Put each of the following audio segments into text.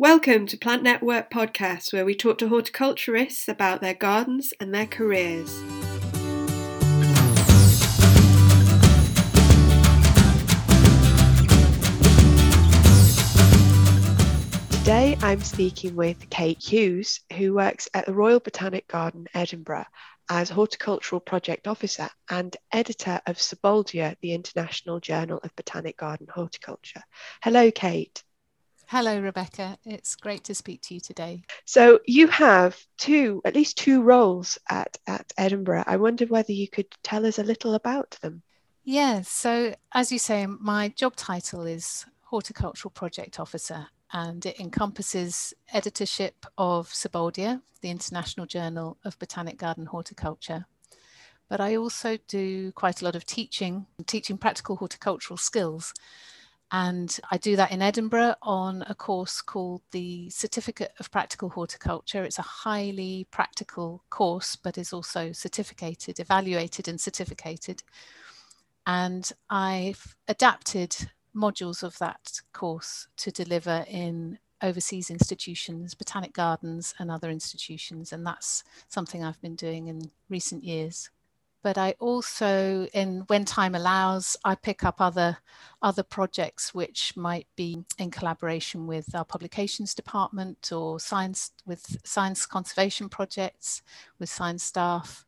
Welcome to Plant Network Podcast, where we talk to horticulturists about their gardens and their careers. Today I'm speaking with Kate Hughes, who works at the Royal Botanic Garden, Edinburgh, as Horticultural Project Officer and editor of Sibbaldia, the International Journal of Botanic Garden Horticulture. Hello, Kate. Hello, Rebecca. It's great to speak to you today. So, you have two, at least two roles at, at Edinburgh. I wonder whether you could tell us a little about them. Yeah, so as you say, my job title is Horticultural Project Officer, and it encompasses editorship of Sibbaldia, the International Journal of Botanic Garden Horticulture. But I also do quite a lot of teaching, teaching practical horticultural skills. And I do that in Edinburgh on a course called the Certificate of Practical Horticulture. It's a highly practical course, but is also certificated, evaluated, and certificated. And I've adapted modules of that course to deliver in overseas institutions, botanic gardens, and other institutions. And that's something I've been doing in recent years but I also, in when time allows, I pick up other other projects which might be in collaboration with our publications department or science with science conservation projects with science staff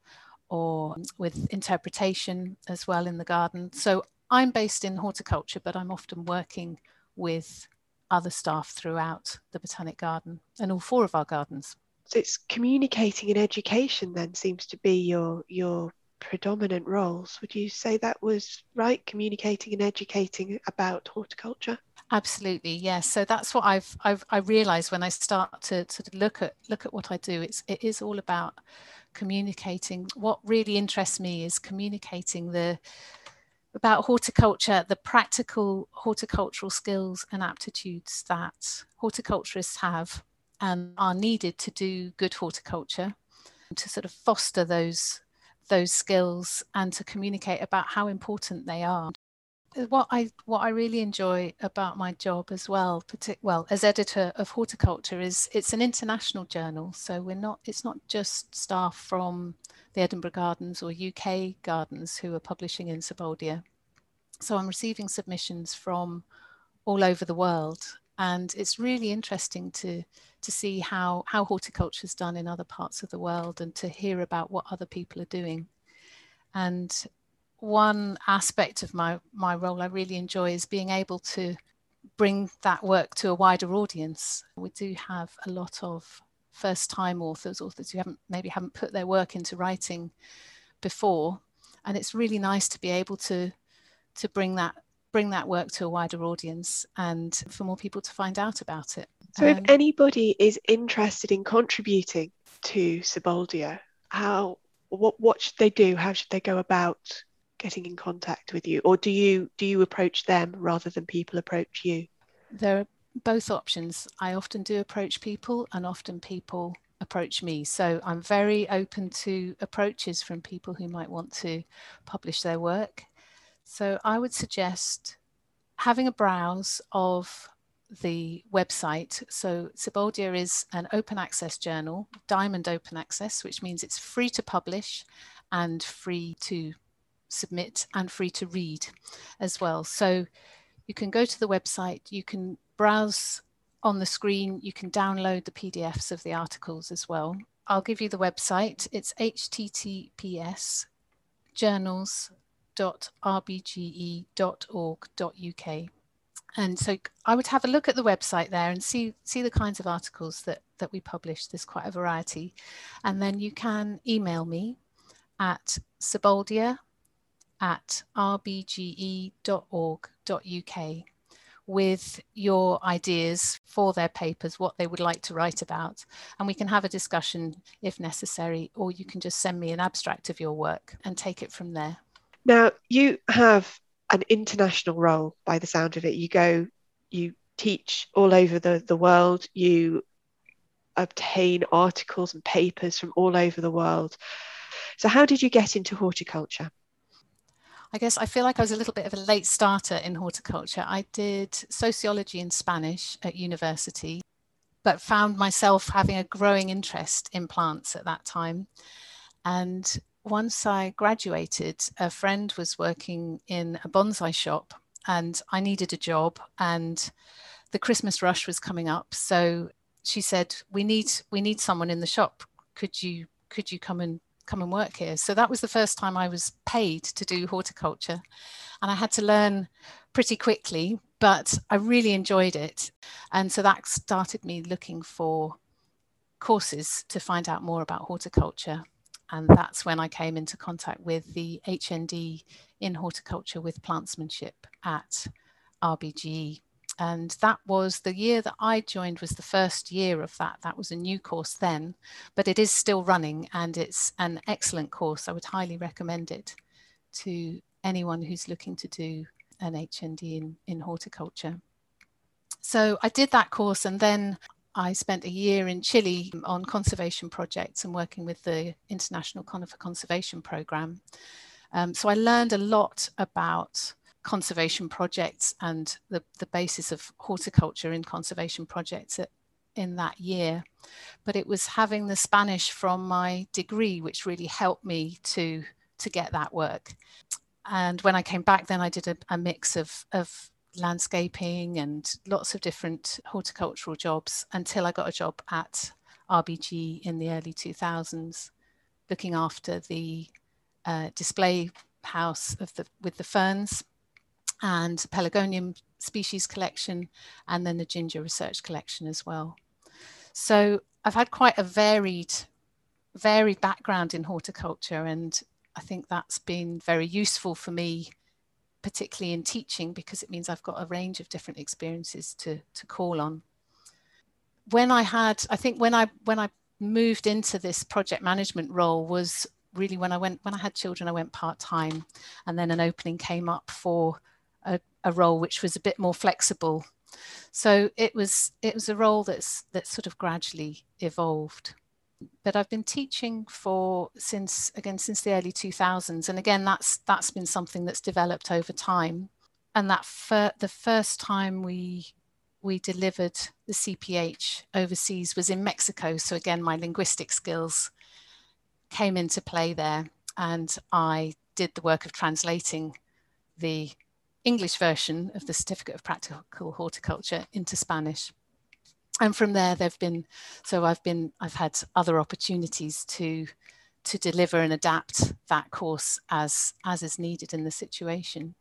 or with interpretation as well in the garden. So I'm based in horticulture, but I'm often working with other staff throughout the botanic garden and all four of our gardens. So it's communicating and education then seems to be your your predominant roles. Would you say that was right, communicating and educating about horticulture? Absolutely, yes. So that's what I've I've I realised when I start to to look at look at what I do. It's it is all about communicating. What really interests me is communicating the about horticulture, the practical horticultural skills and aptitudes that horticulturists have and are needed to do good horticulture, to sort of foster those those skills and to communicate about how important they are uh, what I what I really enjoy about my job as well, partic- well as editor of horticulture, is it's an international journal. So we're not it's not just staff from the Edinburgh Gardens or UK Gardens who are publishing in Sibbaldia. So I'm receiving submissions from all over the world, and it's really interesting to to see how how horticulture is done in other parts of the world and to hear about what other people are doing. And one aspect of my my role i really enjoy is being able to bring that work to a wider audience. We do have a lot of first time authors authors who haven't maybe haven't put their work into writing before. And it's really nice to be able to to bring that bring that work to a wider audience and for more people to find out about it. So, um, if anybody is interested in contributing to Sibbaldia, how what what should they do? How should they go about getting in contact with you, or do you do you approach them rather than people approach you? There are both options. I often do approach people, and often people approach me. So I'm very open to approaches from people who might want to publish their work. So I would suggest having a browse of the website. So Sibbaldia is an open access journal, diamond open access, which means it's free to publish and free to submit and free to read as well. So you can go to the website, you can browse on the screen, you can download the PDFs of the articles as well. I'll give you the website. It's https journals www.rbge.org.uk. And so I would have a look at the website there and see see the kinds of articles that that we publish. There's quite a variety, and then you can email me at sibbaldia at rbge.org.uk with your ideas for their papers, what they would like to write about. And we can have a discussion if necessary, or you can just send me an abstract of your work and take it from there. Now, you have an international role by the sound of it. You go, you teach all over the, the world, you obtain articles and papers from all over the world. So, how did you get into horticulture? I guess I feel like I was a little bit of a late starter in horticulture. I did sociology and Spanish at university. but found myself having a growing interest in plants at that time. And once I graduated, a friend was working in a bonsai shop and I needed a job and the Christmas rush was coming up. So she said, We need we need someone in the shop. Could you could you come and come and work here? So that was the first time I was paid to do horticulture. And I had to learn pretty quickly, but I really enjoyed it. And so that started me looking for courses to find out more about horticulture. And that's when I came into contact with the HND in horticulture with plantsmanship at RBG. And that was the year that I joined was the first year of that. That was a new course then, but it is still running and it's an excellent course. I would highly recommend it to anyone who's looking to do an HND in, in horticulture. So I did that course and then I spent a year in Chile on conservation projects and working with the International Conifer Conservation Programme. Um, so I learned a lot about conservation projects and the, the basis of horticulture in conservation projects at, in that year. But it was having the Spanish from my degree which really helped me to, to get that work. And when I came back, then I did a, a mix of, of landscaping and lots of different horticultural jobs until I got a job at RBG in the early 2000s, looking after the uh, display house of the with the ferns and pelargonium species collection and then the ginger research collection as well. So I've had quite a varied varied background in horticulture and I think that's been very useful for me particularly in teaching because it means I've got a range of different experiences to, to call on. When I had, I think when I when I moved into this project management role was really when I went when I had children, I went part time, and then an opening came up for a, a role which was a bit more flexible. So it was it was a role that's that sort of gradually evolved but I've been teaching for since again since the early 2000s, and again that's that's been something that's developed over time. And that fir- the first time we we delivered the CPH overseas was in Mexico. So again, my linguistic skills came into play there, and I did the work of translating the English version of the Certificate of Practical Horticulture into Spanish and from there they've been so i've been i've had other opportunities to to deliver and adapt that course as as is needed in the situation.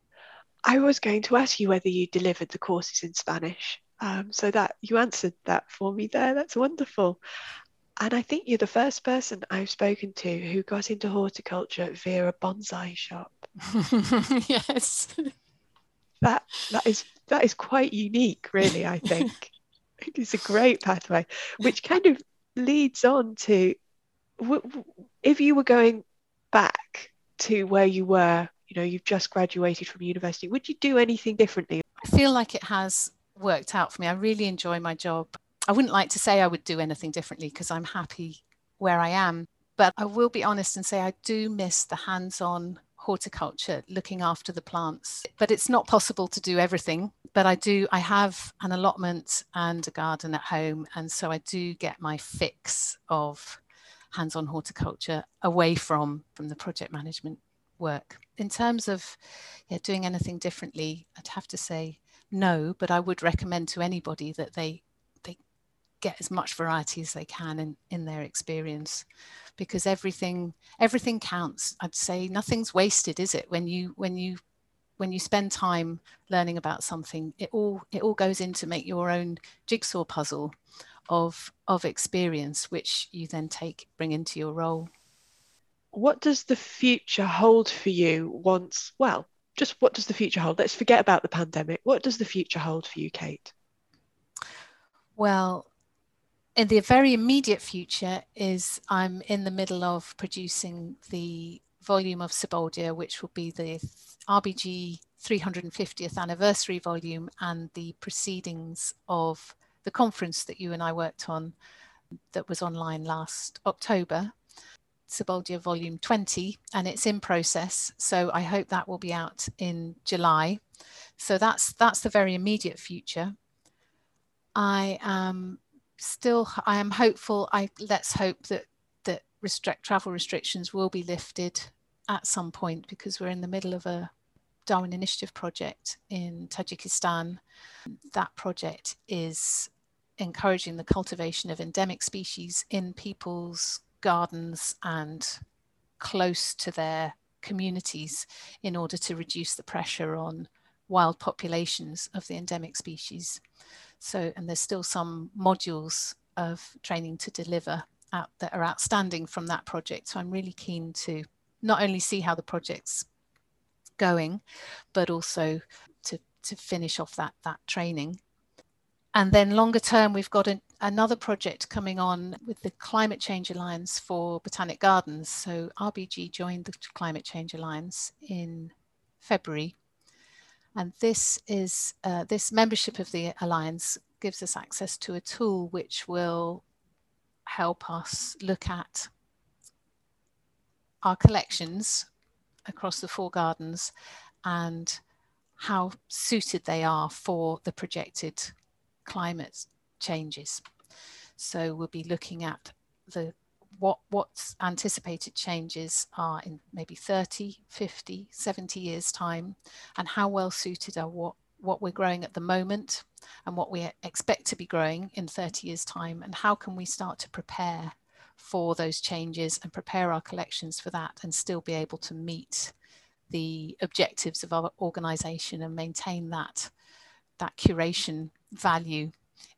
I was going to ask you whether you delivered the courses in spanish. Um, so that you answered that for me there. That's wonderful. And i think you're the first person i've spoken to who got into horticulture via a bonsai shop. Yes. That that is that is quite unique really i think it's a great pathway, which kind of leads on to if you were going back to where you were, you know, you've just graduated from university, would you do anything differently? I feel like it has worked out for me. I really enjoy my job. I wouldn't like to say I would do anything differently because I'm happy where I am. But I will be honest and say I do miss the hands on horticulture, looking after the plants. But it's not possible to do everything. But I do, I have an allotment and a garden at home. And so I do get my fix of hands-on horticulture away from, from the project management work. In terms of yeah, doing anything differently, I'd have to say no, but I would recommend to anybody that they get as much variety as they can in, in their experience because everything everything counts. I'd say nothing's wasted is it? When you when you when you spend time learning about something it all it all goes in to make your own jigsaw puzzle of of experience which you then take bring into your role. What does the future hold for you once well just what does the future hold? Let's forget about the pandemic. What does the future hold for you kate? Well in the very immediate future is I'm in the middle of producing the volume of Sibbaldia, which will be the RBG 350th anniversary volume and the proceedings of the conference that you and I worked on that was online last October. Sibbaldia volume 20 and it's in process so I hope that will be out in July so that's that's the very immediate future I am still I am hopeful. I let's hope that that restrict travel restrictions will be lifted at some point because we're in the middle of a Darwin Initiative project in Tajikistan. That project is encouraging the cultivation of endemic species in people's gardens and close to their communities in order to reduce the pressure on wild populations of the endemic species. So, and there's still some modules of training to deliver out that are outstanding from that project. So I'm really keen to not only see how the project's going, but also to, to finish off that, that training. And then longer term, we've got an, another project coming on with the Climate Change Alliance for Botanic Gardens. So RBG joined the Climate Change Alliance in February. And this is uh, this membership of the alliance gives us access to a tool which will help us look at our collections across the four gardens and how suited they are for the projected climate changes. So we'll be looking at the what what's anticipated changes are in maybe 30, 50, 70 years time and how well suited are what what we're growing at the moment and what we expect to be growing in 30 years time and how can we start to prepare for those changes and prepare our collections for that and still be able to meet the objectives of our organization and maintain that that curation value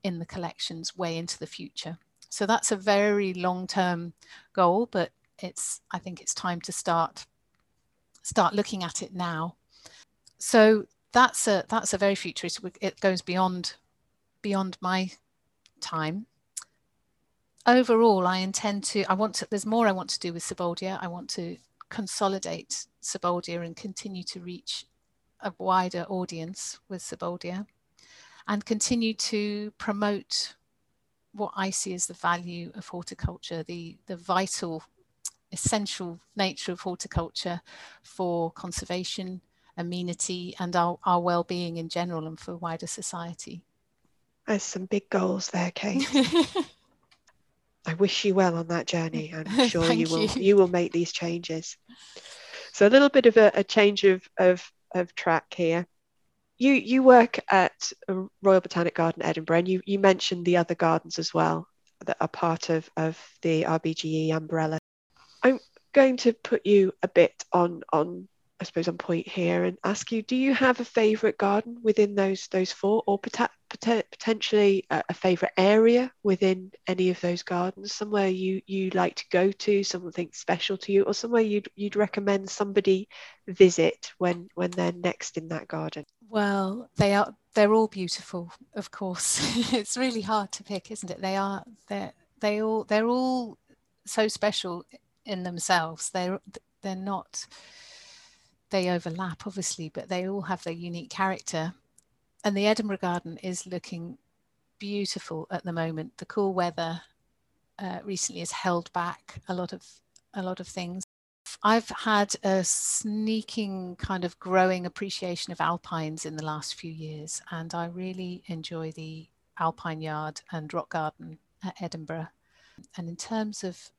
in the collections way into the future. So that's a very long-term goal, but it's I think it's time to start start looking at it now. So that's a that's a very futuristic. It goes beyond beyond my time. Overall, I intend to. I want to. There's more I want to do with Sibbaldia. I want to consolidate Sibbaldia and continue to reach a wider audience with Sibbaldia and continue to promote what I see as the value of horticulture, the, the vital, essential nature of horticulture for conservation, amenity, and our, our well being in general and for wider society. There's some big goals there, Kate. I wish you well on that journey. I'm sure you will you. you will make these changes. So a little bit of a, a change of, of, of track here you you work at Royal Botanic Garden Edinburgh, and you you mentioned the other gardens as well that are part of of the RBGE umbrella. I'm going to put you a bit on on I suppose on point here and ask you: Do you have a favourite garden within those those four, or pot- pot- potentially a, a favourite area within any of those gardens? Somewhere you you like to go to, something special to you, or somewhere you'd you'd recommend somebody visit when when they're next in that garden? Well, they are they're all beautiful, of course. it's really hard to pick, isn't it? They are they they all they're all so special in themselves. They're they're not they overlap, obviously, but they all have their unique character. And the Edinburgh Garden is looking beautiful at the moment. The cool weather uh, recently has held back a lot of a lot of things. I've had a sneaking kind of growing appreciation of alpines in the last few years, and I really enjoy the Alpine Yard and Rock Garden at Edinburgh. And in terms of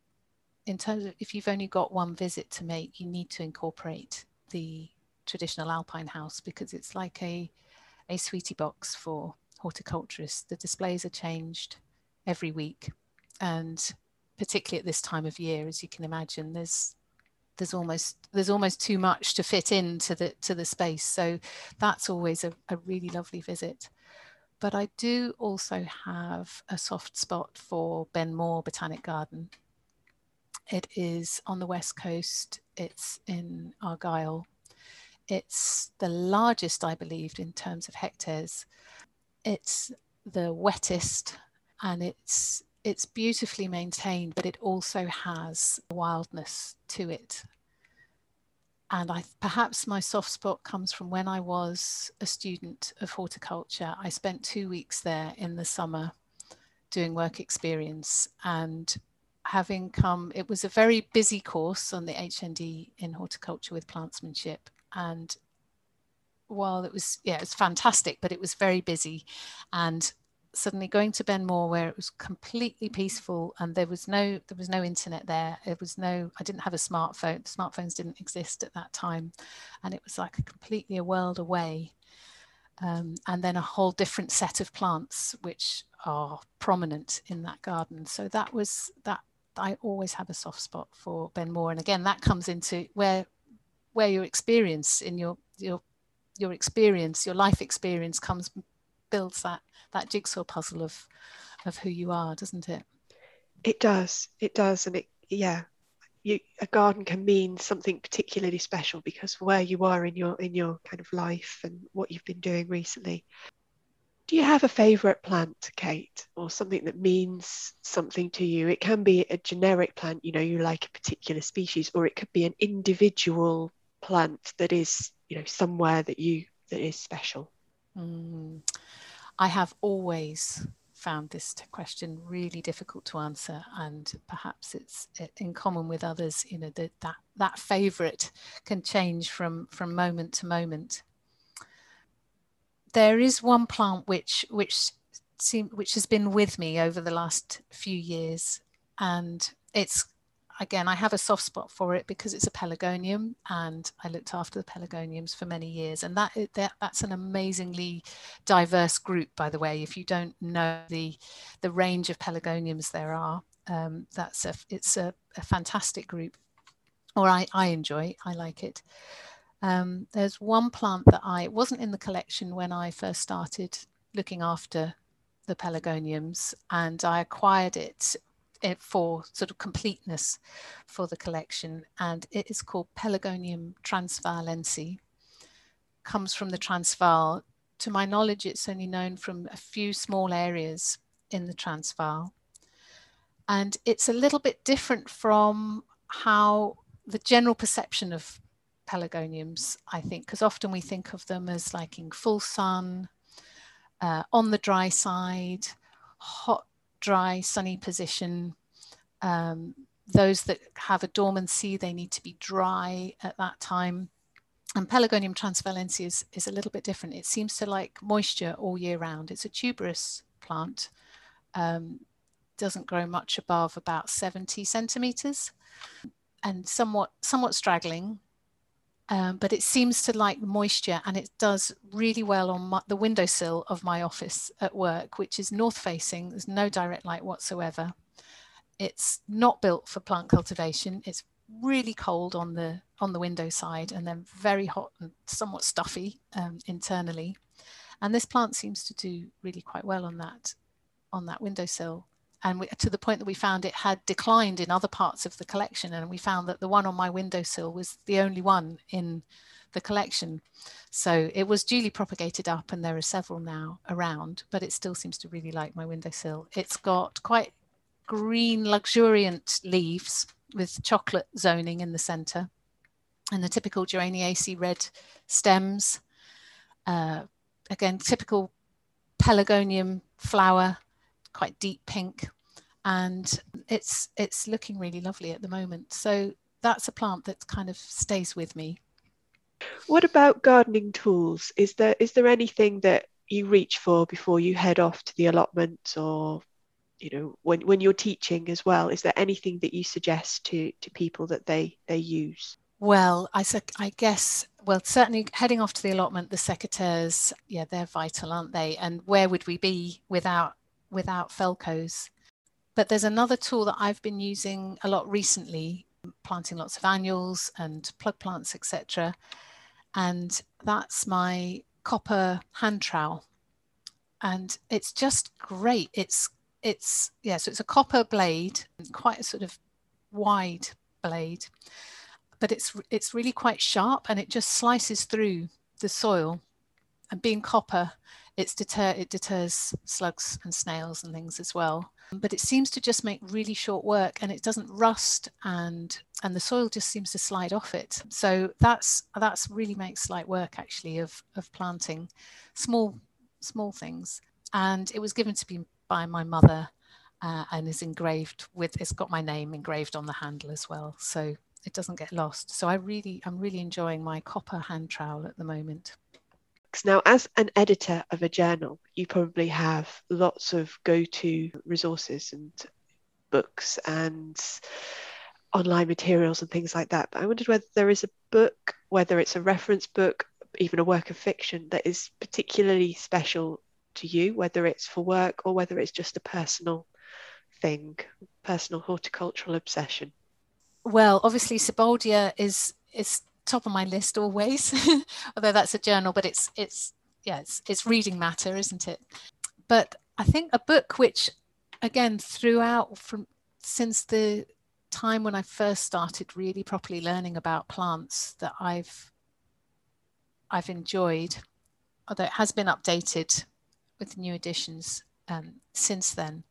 in terms of if you've only got one visit to make, you need to incorporate the traditional alpine house because it's like a, a sweetie box for horticulturists. The displays are changed every week and particularly at this time of year, as you can imagine, there's there's almost there's almost too much to fit into the to the space. So that's always a, a really lovely visit. But I do also have a soft spot for Benmore Botanic Garden it is on the west coast, it's in Argyll. It's the largest, I believe, in terms of hectares. It's the wettest and it's it's beautifully maintained, but it also has wildness to it. And I perhaps my soft spot comes from when I was a student of horticulture. I spent two weeks there in the summer doing work experience and having come, it was a very busy course on the HND in horticulture with plantsmanship. And while it was, yeah, it was fantastic, but it was very busy. And suddenly going to Benmore where it was completely peaceful and there was no there was no internet there. It was no I didn't have a smartphone. Smartphones didn't exist at that time, and it was like a completely a world away. Um, and then a whole different set of plants which are prominent in that garden. So that was that. I always have a soft spot for Benmore, and again that comes into where where your experience in your your your experience, your life experience comes builds that that jigsaw puzzle of of who you are, doesn't it? It does. It does, and it yeah. You, a garden can mean something particularly special because where you are in your in your kind of life and what you've been doing recently. Do you have a favourite plant, Kate, or something that means something to you? It can be a generic plant, you know, you like a particular species, or it could be an individual plant that is, you know, somewhere that you that is special. Mm. I have always found this question really difficult to answer and perhaps it's eh, in common with others you know that that, that favorite can change from from moment to moment. There is one plant which which seem which has been with me over the last few years and it's again, I have a soft spot for it because it's a pelargonium, and I looked after the pelargoniums for many years. And that, that that's an amazingly diverse group, by the way. If you don't know the the range of pelargoniums there are, um, that's a it's a, a, fantastic group, or I I enjoy. I like it. Um, there's one plant that I wasn't in the collection when I first started looking after the pelargoniums, and I acquired it for sort of completeness for the collection, and it is called Pelargonium transvaalense. Comes from the Transvaal. To my knowledge, it's only known from a few small areas in the Transvaal. And it's a little bit different from how the general perception of pelargoniums, I think, because often we think of them as liking full sun, uh, on the dry side, hot dry, sunny position. Um, those that have a dormancy, they need to be dry at that time. And Pelargonium transvaalense is, is a little bit different. It seems to like moisture all year round. It's a tuberous plant, um, doesn't grow much above about 70 centimeters and somewhat, somewhat straggling. Um, but it seems to like moisture and it does really well on my, the windowsill of my office at work, which is north facing. There's no direct light whatsoever. It's not built for plant cultivation. It's really cold on the on the window side and then very hot and somewhat stuffy um, internally. And this plant seems to do really quite well on that on that windowsill and we, to the point that we found it had declined in other parts of the collection and we found that the one on my windowsill was the only one in the collection so it was duly propagated up and there are several now around but it still seems to really like my windowsill it's got quite green luxuriant leaves with chocolate zoning in the center and the typical geraniaceae red stems. Uh, again typical pelargonium flower quite deep pink and it's it's looking really lovely at the moment. So that's a plant that kind of stays with me. What about gardening tools? Is there is there anything that you reach for before you head off to the allotment or you know when, when you're teaching as well is there anything that you suggest to to people that they they use well i i guess well certainly heading off to the allotment the secateurs yeah they're vital aren't they and where would we be without without felcos But there's another tool that I've been using a lot recently, planting lots of annuals and plug plants, etc. And that's my copper hand trowel. And it's just great. It's it's yeah, so it's a copper blade, quite a sort of wide blade, but it's it's really quite sharp and it just slices through the soil. And being copper, it's deter it deters slugs and snails and things as well. But it seems to just make really short work and it doesn't rust and and the soil just seems to slide off it. So that's that's really makes light work actually of of planting small small things. And it was given to me by my mother uh, and is engraved with it's got my name engraved on the handle as well so it doesn't get lost so i really i'm really enjoying my copper hand trowel at the moment. Now, as an editor of a journal, you probably have lots of go to resources and books and online materials and things like that. But I wondered whether there is a book, whether it's a reference book, even a work of fiction that is particularly special to you, whether it's for work or whether it's just a personal thing, personal horticultural obsession. Well, obviously, Sibbaldia is is top of my list always, although that's a journal, but it's it's yeah, it's it's reading matter, isn't it? But I think a book which, again, throughout from since the time when I first started really properly learning about plants that I've I've enjoyed, although it has been updated with new editions um, since then,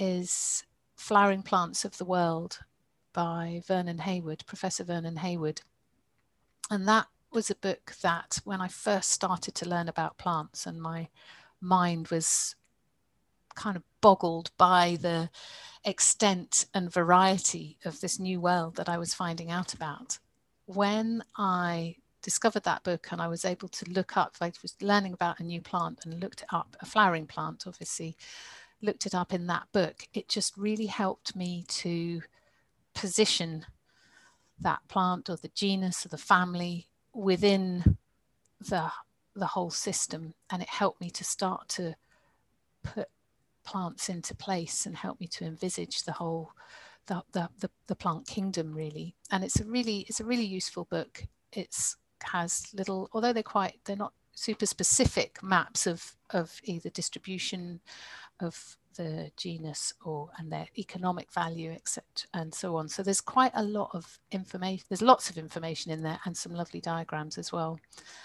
is Flowering Plants of the World by Vernon Heywood, Professor Vernon Heywood. And that was a book that when I first started to learn about plants and my mind was kind of boggled by the extent and variety of this new world that I was finding out about. When I discovered that book and I was able to look up, I was learning about a new plant and looked it up, a flowering plant, obviously, looked it up in that book, it just really helped me to position that plant or the genus or the family within the the whole system. And it helped me to start to put plants into place and help me to envisage the whole the, the, the, the plant kingdom really. And it's a really it's a really useful book. It's has little although they're quite they're not super specific maps of of either distribution of the genus or and their economic value etc and so on. So there's quite a lot of information there's lots of information in there and some lovely diagrams as well.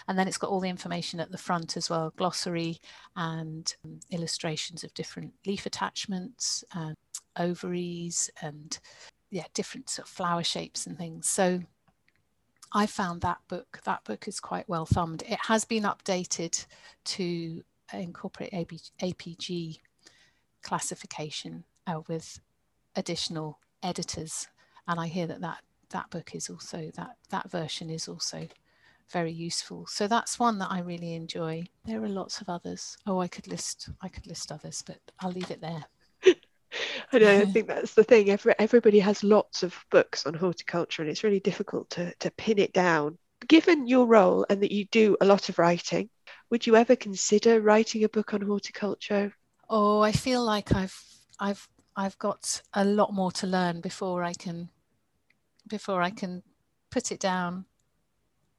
And then it's got all the information at the front as well glossary and um, illustrations of different leaf attachments and ovaries and yeah different sort of flower shapes and things. So I found that book that book is quite well thumbed it has been updated to incorporate APG classification uh, with additional editors. And I hear that, that that book is also that that version is also very useful. So that's one that I really enjoy. There are lots of others. Oh, I could list I could list others, but I'll leave it there. I know. I think that's the thing. Every, everybody has lots of books on horticulture, and it's really difficult to to pin it down. Given your role and that you do a lot of writing, would you ever consider writing a book on horticulture? Oh, I feel like I've I've I've got a lot more to learn before I can before I can put it down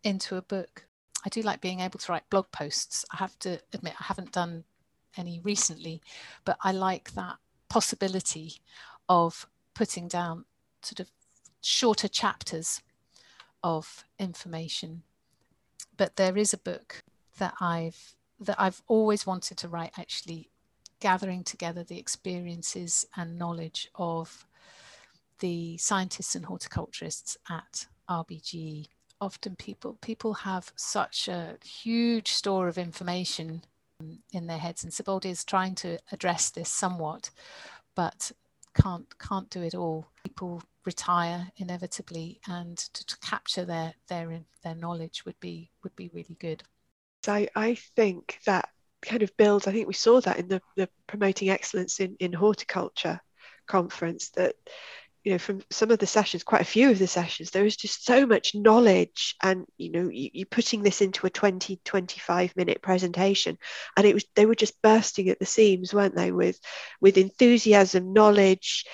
into a book. I do like being able to write blog posts. I have to admit I haven't done any recently, but I like that possibility of putting down sort of shorter chapters of information. But there is a book that I've that I've always wanted to write actually gathering together the experiences and knowledge of the scientists and horticulturists at RBG. Often people people have such a huge store of information in their heads, and Siboldi is trying to address this somewhat, but can't can't do it all. People retire inevitably, and to, to capture their their their knowledge would be would be really good. I, I think that kind of builds, I think we saw that in the, the promoting excellence in, in horticulture conference that you know from some of the sessions quite a few of the sessions there was just so much knowledge and you know you, you putting this into a 20 25 minute presentation and it was they were just bursting at the seams weren't they with with enthusiasm knowledge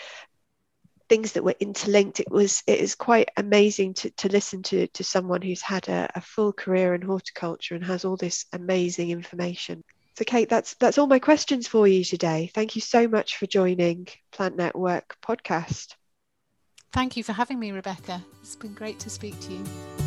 things that were interlinked it was it is quite amazing to, to listen to to someone who's had a, a full career in horticulture and has all this amazing information so, Kate, that's that's all my questions for you today. Thank you so much for joining Plant Network podcast. Thank you for having me, Rebecca. It's been great to speak to you.